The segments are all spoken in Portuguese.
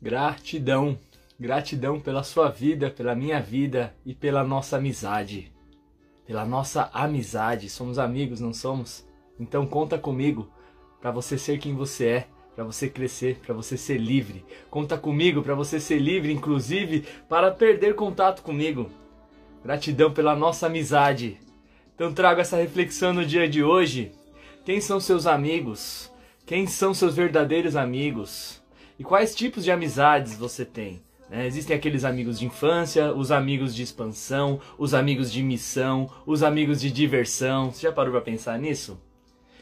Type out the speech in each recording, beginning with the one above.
Gratidão, gratidão pela sua vida, pela minha vida e pela nossa amizade. Pela nossa amizade, somos amigos, não somos? Então conta comigo para você ser quem você é, para você crescer, para você ser livre. Conta comigo para você ser livre, inclusive para perder contato comigo. Gratidão pela nossa amizade. Então trago essa reflexão no dia de hoje. Quem são seus amigos? Quem são seus verdadeiros amigos? E quais tipos de amizades você tem? Né? Existem aqueles amigos de infância, os amigos de expansão, os amigos de missão, os amigos de diversão. Você já parou para pensar nisso?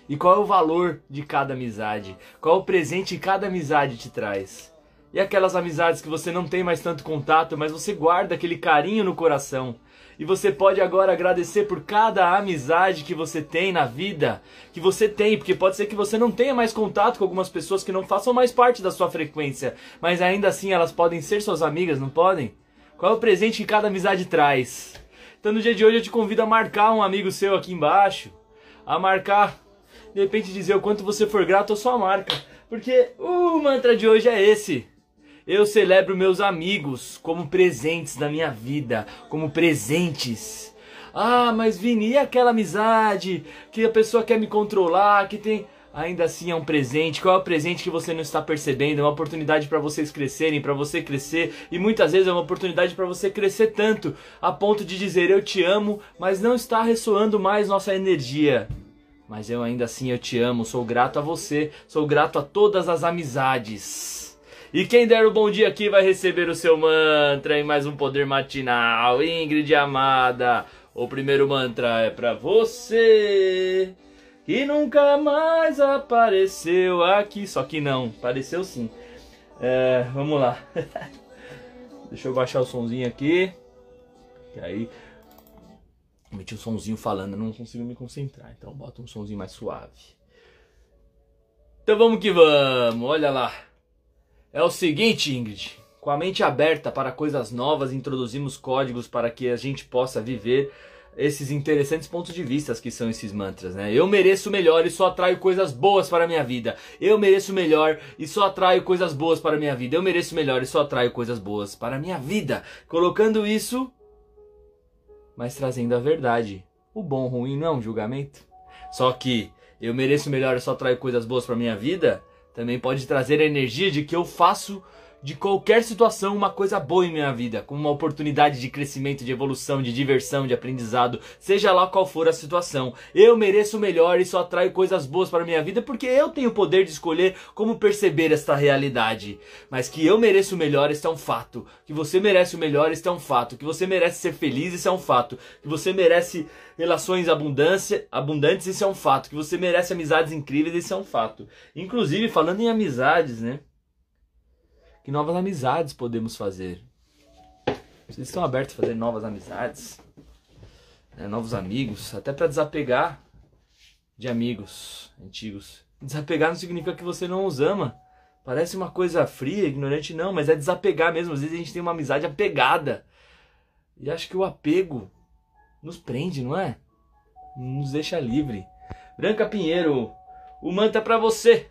E qual é o valor de cada amizade? Qual é o presente que cada amizade te traz? E aquelas amizades que você não tem mais tanto contato, mas você guarda aquele carinho no coração. E você pode agora agradecer por cada amizade que você tem na vida, que você tem, porque pode ser que você não tenha mais contato com algumas pessoas que não façam mais parte da sua frequência, mas ainda assim elas podem ser suas amigas, não podem? Qual é o presente que cada amizade traz? Então no dia de hoje eu te convido a marcar um amigo seu aqui embaixo, a marcar, de repente dizer o quanto você for grato à sua marca, porque o mantra de hoje é esse. Eu celebro meus amigos como presentes da minha vida, como presentes. Ah, mas Vini, e aquela amizade que a pessoa quer me controlar, que tem. Ainda assim é um presente. Qual é o presente que você não está percebendo? É uma oportunidade para vocês crescerem, para você crescer, e muitas vezes é uma oportunidade para você crescer tanto a ponto de dizer eu te amo, mas não está ressoando mais nossa energia. Mas eu ainda assim eu te amo, sou grato a você, sou grato a todas as amizades. E quem der o bom dia aqui vai receber o seu mantra em mais um poder matinal. Ingrid amada, o primeiro mantra é para você que nunca mais apareceu aqui. Só que não, apareceu sim. É, vamos lá. Deixa eu baixar o sonzinho aqui. Que aí meti um sonzinho falando, não consigo me concentrar. Então bota um sonzinho mais suave. Então vamos que vamos. Olha lá. É o seguinte, Ingrid. Com a mente aberta para coisas novas, introduzimos códigos para que a gente possa viver esses interessantes pontos de vista que são esses mantras, né? Eu mereço melhor e só atraio coisas boas para a minha vida. Eu mereço melhor e só atraio coisas boas para a minha vida. Eu mereço melhor e só atraio coisas boas para a minha vida. Colocando isso, mas trazendo a verdade. O bom, o ruim não é um julgamento. Só que eu mereço melhor e só atraio coisas boas para a minha vida também pode trazer a energia de que eu faço de qualquer situação uma coisa boa em minha vida, como uma oportunidade de crescimento, de evolução, de diversão, de aprendizado, seja lá qual for a situação. Eu mereço o melhor e só atraio coisas boas para minha vida porque eu tenho o poder de escolher como perceber esta realidade. Mas que eu mereço o melhor, isso é um fato. Que você merece o melhor, isso é um fato. Que você merece ser feliz, isso é um fato. Que você merece relações abundância, abundantes, isso é um fato. Que você merece amizades incríveis, isso é um fato. Inclusive, falando em amizades, né? Que novas amizades podemos fazer? Vocês estão abertos a fazer novas amizades? Né, novos amigos? Até para desapegar de amigos antigos. Desapegar não significa que você não os ama. Parece uma coisa fria, ignorante, não, mas é desapegar mesmo. Às vezes a gente tem uma amizade apegada. E acho que o apego nos prende, não é? Nos deixa livre. Branca Pinheiro, o mantra é para você.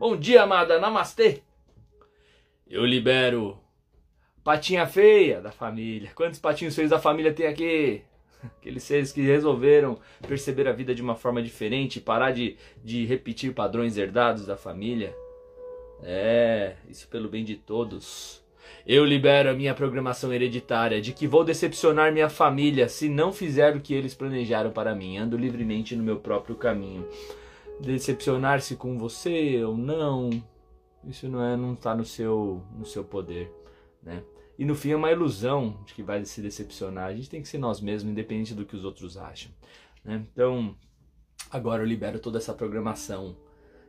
Bom dia, amada. Namastê. Eu libero patinha feia da família. Quantos patinhos feios da família tem aqui? Aqueles seres que resolveram perceber a vida de uma forma diferente, parar de, de repetir padrões herdados da família. É, isso pelo bem de todos. Eu libero a minha programação hereditária de que vou decepcionar minha família se não fizer o que eles planejaram para mim. Ando livremente no meu próprio caminho. Decepcionar-se com você ou não, isso não é não está no seu no seu poder, né? E no fim é uma ilusão de que vai se decepcionar. A gente tem que ser nós mesmos, independente do que os outros acham. Né? Então, agora eu libero toda essa programação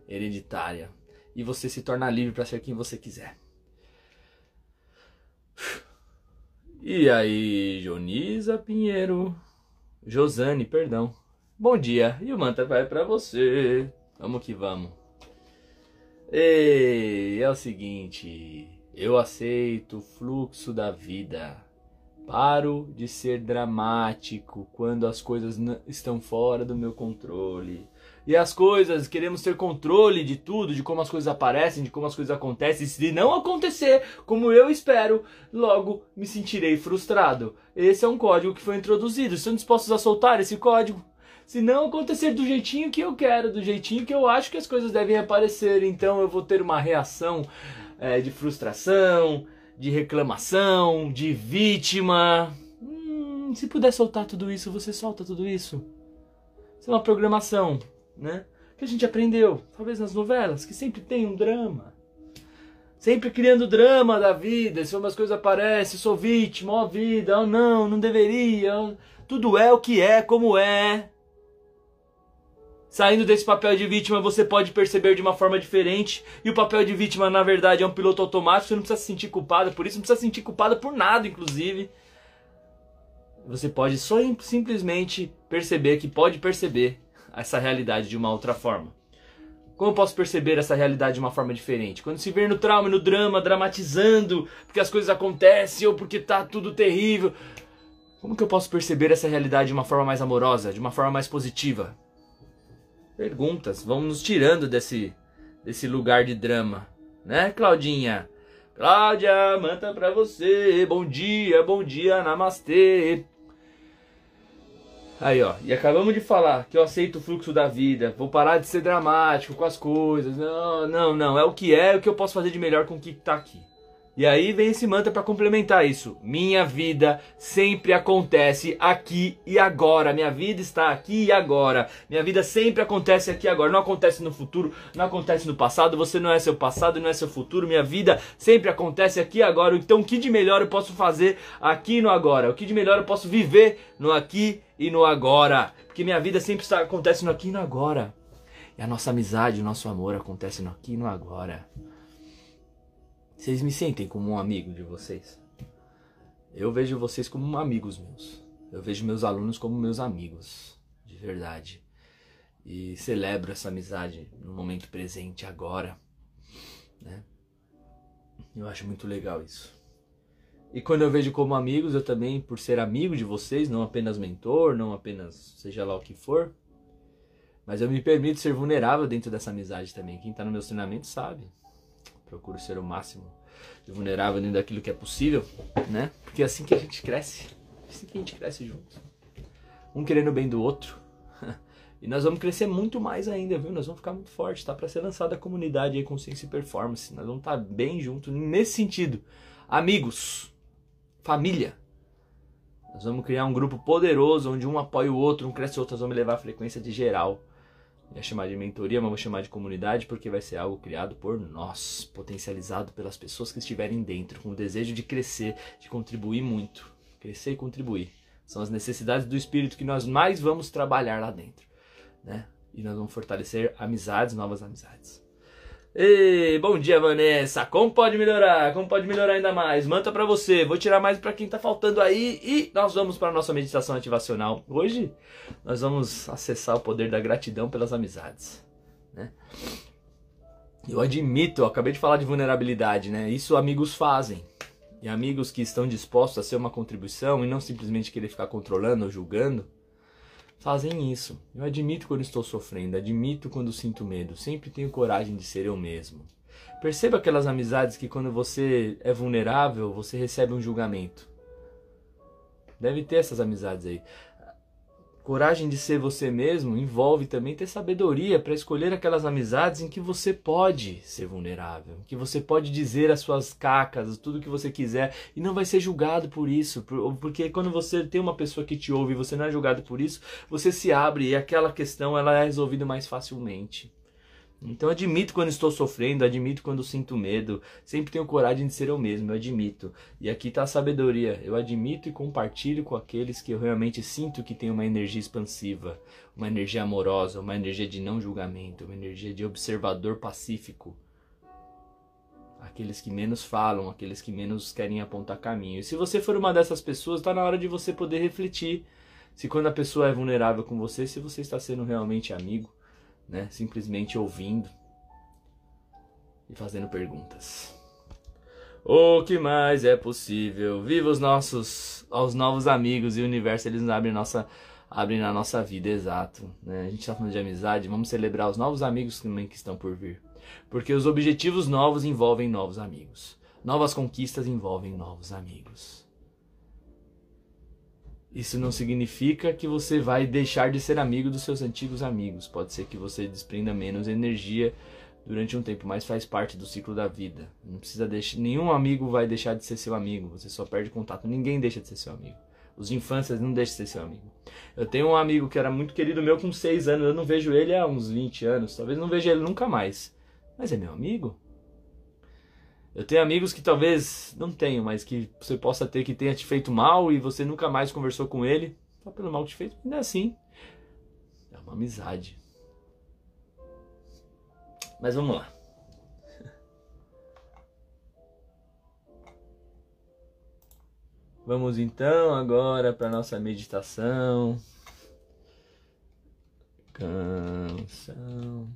hereditária e você se torna livre para ser quem você quiser. E aí, Jonisa Pinheiro, Josane, perdão. Bom dia. E o mantra vai para você. Vamos que vamos. Ei, é o seguinte, eu aceito o fluxo da vida. Paro de ser dramático quando as coisas estão fora do meu controle. e as coisas, queremos ter controle de tudo, de como as coisas aparecem, de como as coisas acontecem. Se não acontecer como eu espero, logo me sentirei frustrado. Esse é um código que foi introduzido. Estão dispostos a soltar esse código? Se não acontecer do jeitinho que eu quero, do jeitinho que eu acho que as coisas devem aparecer, então eu vou ter uma reação é, de frustração, de reclamação, de vítima. Hum, se puder soltar tudo isso, você solta tudo isso. Isso é uma programação né? Que a gente aprendeu, talvez nas novelas, que sempre tem um drama. Sempre criando drama da vida, se umas coisas aparecem, sou vítima, ó vida, ó não, não deveria, tudo é o que é, como é. Saindo desse papel de vítima, você pode perceber de uma forma diferente. E o papel de vítima, na verdade, é um piloto automático. Você não precisa se sentir culpado por isso, não precisa se sentir culpado por nada, inclusive. Você pode só simplesmente perceber que pode perceber essa realidade de uma outra forma? Como eu posso perceber essa realidade de uma forma diferente? Quando se vê no trauma, no drama, dramatizando porque as coisas acontecem ou porque tá tudo terrível. Como que eu posso perceber essa realidade de uma forma mais amorosa, de uma forma mais positiva? Perguntas, vamos nos tirando desse, desse lugar de drama, né, Claudinha? Cláudia, manta pra você, bom dia, bom dia, namastê. Aí, ó, e acabamos de falar que eu aceito o fluxo da vida, vou parar de ser dramático com as coisas. Não, não, não, é o que é, é o que eu posso fazer de melhor com o que tá aqui. E aí vem esse mantra para complementar isso. Minha vida sempre acontece aqui e agora. Minha vida está aqui e agora. Minha vida sempre acontece aqui e agora. Não acontece no futuro, não acontece no passado. Você não é seu passado, não é seu futuro. Minha vida sempre acontece aqui e agora. Então, o que de melhor eu posso fazer aqui no agora? O que de melhor eu posso viver no aqui e no agora? Porque minha vida sempre está, acontece no aqui e no agora. E a nossa amizade, o nosso amor acontece no aqui e no agora. Vocês me sentem como um amigo de vocês. Eu vejo vocês como amigos meus. Eu vejo meus alunos como meus amigos, de verdade. E celebro essa amizade no momento presente, agora. Né? Eu acho muito legal isso. E quando eu vejo como amigos, eu também, por ser amigo de vocês, não apenas mentor, não apenas seja lá o que for, mas eu me permito ser vulnerável dentro dessa amizade também. Quem está no meu treinamento sabe procuro ser o máximo de vulnerável dentro daquilo que é possível, né? Porque é assim que a gente cresce. É assim que a gente cresce junto. Um querendo o bem do outro. E nós vamos crescer muito mais ainda, viu? Nós vamos ficar muito forte. Tá para ser lançada a comunidade aí, Consciência e Performance. Nós vamos estar tá bem junto nesse sentido. Amigos, família. Nós vamos criar um grupo poderoso onde um apoia o outro, um cresce o outro, nós vamos levar a frequência de geral ia chamar de mentoria, mas vou chamar de comunidade porque vai ser algo criado por nós, potencializado pelas pessoas que estiverem dentro, com o desejo de crescer, de contribuir muito. Crescer e contribuir. São as necessidades do espírito que nós mais vamos trabalhar lá dentro, né? E nós vamos fortalecer amizades, novas amizades. Ei, bom dia, Vanessa. Como pode melhorar? Como pode melhorar ainda mais? Manta para você. Vou tirar mais para quem tá faltando aí e nós vamos para nossa meditação ativacional. Hoje nós vamos acessar o poder da gratidão pelas amizades, né? Eu admito, eu acabei de falar de vulnerabilidade, né? Isso amigos fazem. E amigos que estão dispostos a ser uma contribuição e não simplesmente querer ficar controlando ou julgando, fazem isso. Eu admito quando estou sofrendo, admito quando sinto medo, sempre tenho coragem de ser eu mesmo. Perceba aquelas amizades que quando você é vulnerável, você recebe um julgamento. Deve ter essas amizades aí. Coragem de ser você mesmo envolve também ter sabedoria para escolher aquelas amizades em que você pode ser vulnerável, que você pode dizer as suas cacas, tudo que você quiser e não vai ser julgado por isso, porque quando você tem uma pessoa que te ouve e você não é julgado por isso, você se abre e aquela questão ela é resolvida mais facilmente. Então admito quando estou sofrendo, admito quando sinto medo, sempre tenho coragem de ser eu mesmo, eu admito. E aqui está a sabedoria, eu admito e compartilho com aqueles que eu realmente sinto que tem uma energia expansiva, uma energia amorosa, uma energia de não julgamento, uma energia de observador pacífico. Aqueles que menos falam, aqueles que menos querem apontar caminho. E se você for uma dessas pessoas, está na hora de você poder refletir se quando a pessoa é vulnerável com você, se você está sendo realmente amigo né? Simplesmente ouvindo e fazendo perguntas. O que mais é possível? Viva os nossos, aos novos amigos e o universo, eles abrem nossa abrem na nossa vida, exato. Né? A gente está falando de amizade, vamos celebrar os novos amigos também que estão por vir. Porque os objetivos novos envolvem novos amigos. Novas conquistas envolvem novos amigos. Isso não significa que você vai deixar de ser amigo dos seus antigos amigos. Pode ser que você desprenda menos energia durante um tempo, mas faz parte do ciclo da vida. Não precisa deixar, nenhum amigo vai deixar de ser seu amigo. Você só perde contato. Ninguém deixa de ser seu amigo. Os infâncias não deixam de ser seu amigo. Eu tenho um amigo que era muito querido meu com 6 anos. Eu não vejo ele há uns 20 anos. Talvez não veja ele nunca mais. Mas é meu amigo. Eu tenho amigos que talvez não tenham, mas que você possa ter que tenha te feito mal e você nunca mais conversou com ele, só pelo mal que te fez. Ainda assim, é uma amizade. Mas vamos lá. Vamos então agora para nossa meditação. Canção.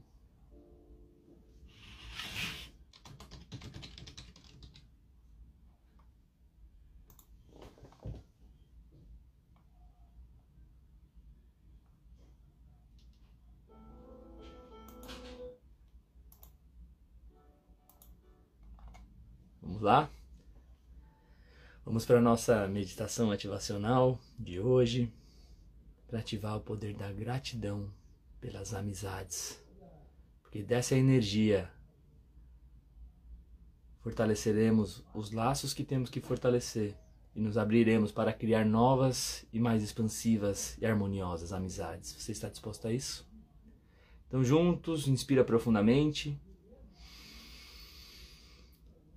Vamos lá? Vamos para a nossa meditação ativacional de hoje, para ativar o poder da gratidão pelas amizades. Porque dessa energia fortaleceremos os laços que temos que fortalecer e nos abriremos para criar novas e mais expansivas e harmoniosas amizades. Você está disposto a isso? Então, juntos, inspira profundamente.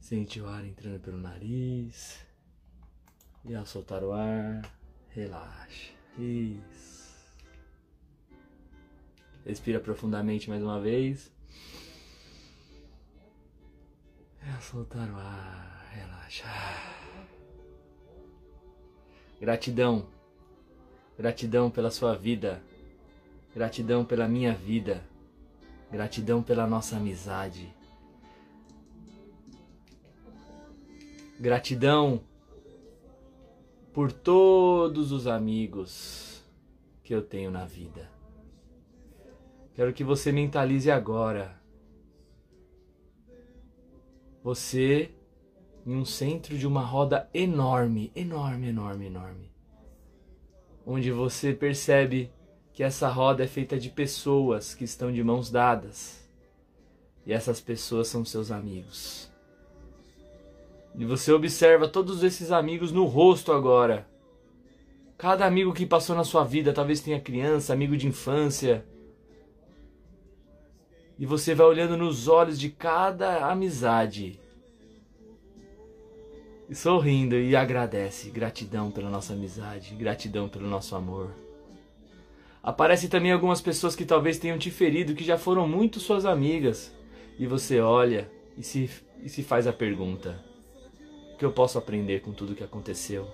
Sente o ar entrando pelo nariz. E ao soltar o ar, relaxa. Isso. Respira profundamente mais uma vez. E ao soltar o ar, relaxa. Gratidão. Gratidão pela sua vida. Gratidão pela minha vida. Gratidão pela nossa amizade. Gratidão por todos os amigos que eu tenho na vida. Quero que você mentalize agora. Você em um centro de uma roda enorme, enorme, enorme, enorme. Onde você percebe que essa roda é feita de pessoas que estão de mãos dadas. E essas pessoas são seus amigos. E você observa todos esses amigos no rosto agora. Cada amigo que passou na sua vida, talvez tenha criança, amigo de infância. E você vai olhando nos olhos de cada amizade. E sorrindo e agradece. Gratidão pela nossa amizade, gratidão pelo nosso amor. Aparecem também algumas pessoas que talvez tenham te ferido, que já foram muito suas amigas. E você olha e se, e se faz a pergunta: o que eu posso aprender com tudo que aconteceu?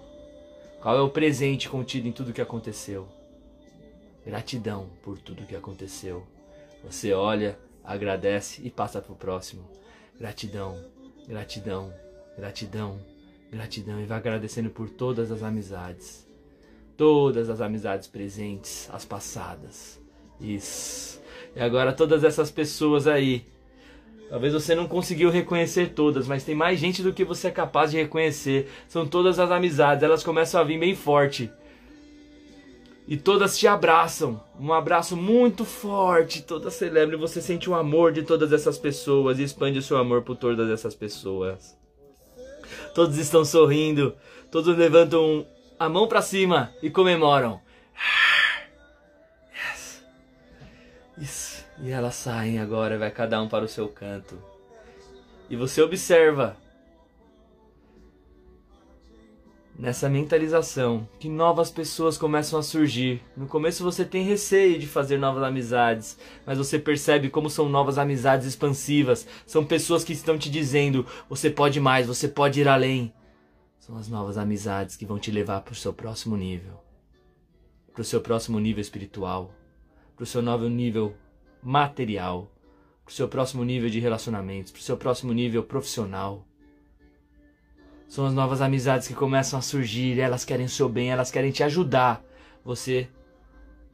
Qual é o presente contido em tudo que aconteceu? Gratidão por tudo que aconteceu. Você olha, agradece e passa para o próximo. Gratidão, gratidão, gratidão, gratidão. E vai agradecendo por todas as amizades. Todas as amizades presentes, as passadas. Isso. E agora todas essas pessoas aí Talvez você não conseguiu reconhecer todas, mas tem mais gente do que você é capaz de reconhecer. São todas as amizades, elas começam a vir bem forte. E todas te abraçam, um abraço muito forte, todas celebram e você sente o amor de todas essas pessoas e expande o seu amor por todas essas pessoas. Todos estão sorrindo, todos levantam a mão para cima e comemoram. Yes. Isso. E elas saem agora, vai cada um para o seu canto. E você observa nessa mentalização que novas pessoas começam a surgir. No começo você tem receio de fazer novas amizades, mas você percebe como são novas amizades expansivas. São pessoas que estão te dizendo: você pode mais, você pode ir além. São as novas amizades que vão te levar para o seu próximo nível, para o seu próximo nível espiritual, para o seu novo nível material, para o seu próximo nível de relacionamentos, para o seu próximo nível profissional. São as novas amizades que começam a surgir, elas querem o seu bem, elas querem te ajudar. Você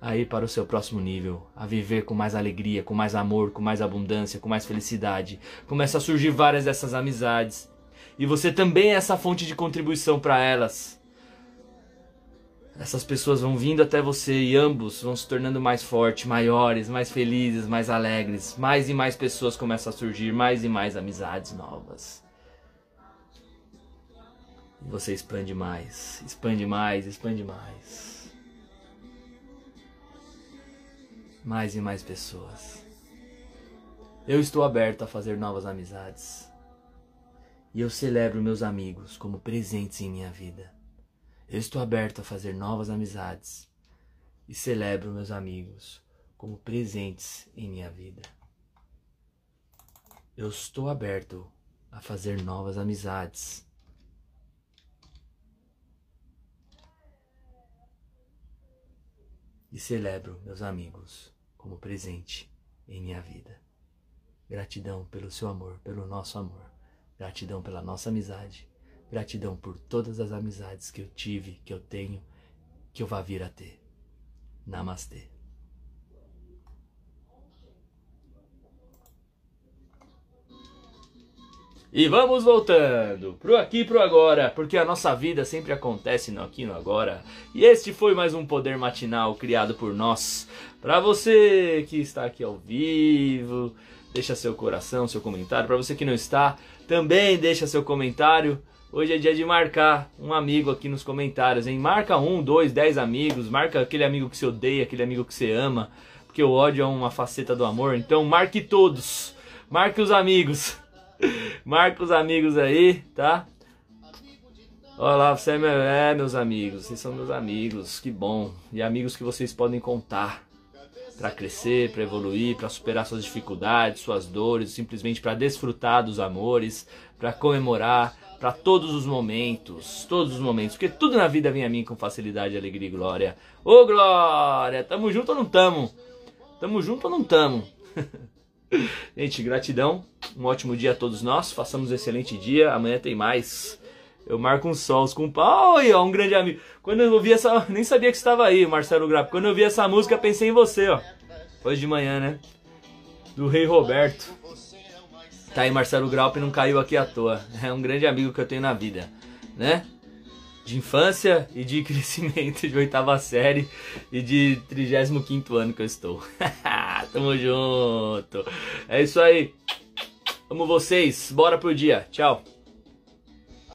a ir para o seu próximo nível, a viver com mais alegria, com mais amor, com mais abundância, com mais felicidade. Começa a surgir várias dessas amizades. E você também é essa fonte de contribuição para elas. Essas pessoas vão vindo até você e ambos vão se tornando mais fortes, maiores, mais felizes, mais alegres. Mais e mais pessoas começam a surgir, mais e mais amizades novas. E você expande mais, expande mais, expande mais. mais e mais pessoas. Eu estou aberto a fazer novas amizades. E eu celebro meus amigos como presentes em minha vida. Eu estou aberto a fazer novas amizades e celebro meus amigos como presentes em minha vida. Eu estou aberto a fazer novas amizades. E celebro meus amigos como presente em minha vida. Gratidão pelo seu amor, pelo nosso amor. Gratidão pela nossa amizade. Gratidão por todas as amizades que eu tive, que eu tenho, que eu vá vir a ter. Namastê. E vamos voltando pro aqui pro agora, porque a nossa vida sempre acontece no aqui no agora. E este foi mais um Poder Matinal criado por nós. Para você que está aqui ao vivo, deixa seu coração, seu comentário. Para você que não está, também deixa seu comentário. Hoje é dia de marcar um amigo aqui nos comentários, hein? Marca um, dois, dez amigos, marca aquele amigo que você odeia, aquele amigo que você ama, porque o ódio é uma faceta do amor. Então marque todos, marque os amigos. Marca os amigos aí, tá? Olha lá, você é, meu, é, meus amigos, vocês são meus amigos, que bom. E amigos que vocês podem contar para crescer, para evoluir, para superar suas dificuldades, suas dores, simplesmente para desfrutar dos amores, para comemorar, para todos os momentos, todos os momentos, porque tudo na vida vem a mim com facilidade, alegria e glória. Ô glória, tamo junto ou não tamo? Tamo junto ou não tamo? Gente, gratidão. Um ótimo dia a todos nós. Façamos um excelente dia. Amanhã tem mais. Eu marco uns sols com pau. ó, um grande amigo. Quando eu ouvi essa. Nem sabia que estava aí, Marcelo Grapp. Quando eu vi essa música, pensei em você, ó. Hoje de manhã, né? Do Rei Roberto. Tá aí, Marcelo Graup não caiu aqui à toa. É um grande amigo que eu tenho na vida, né? de infância e de crescimento de oitava série e de 35 ano que eu estou. Tamo junto. É isso aí. Amo vocês. Bora pro dia. Tchau.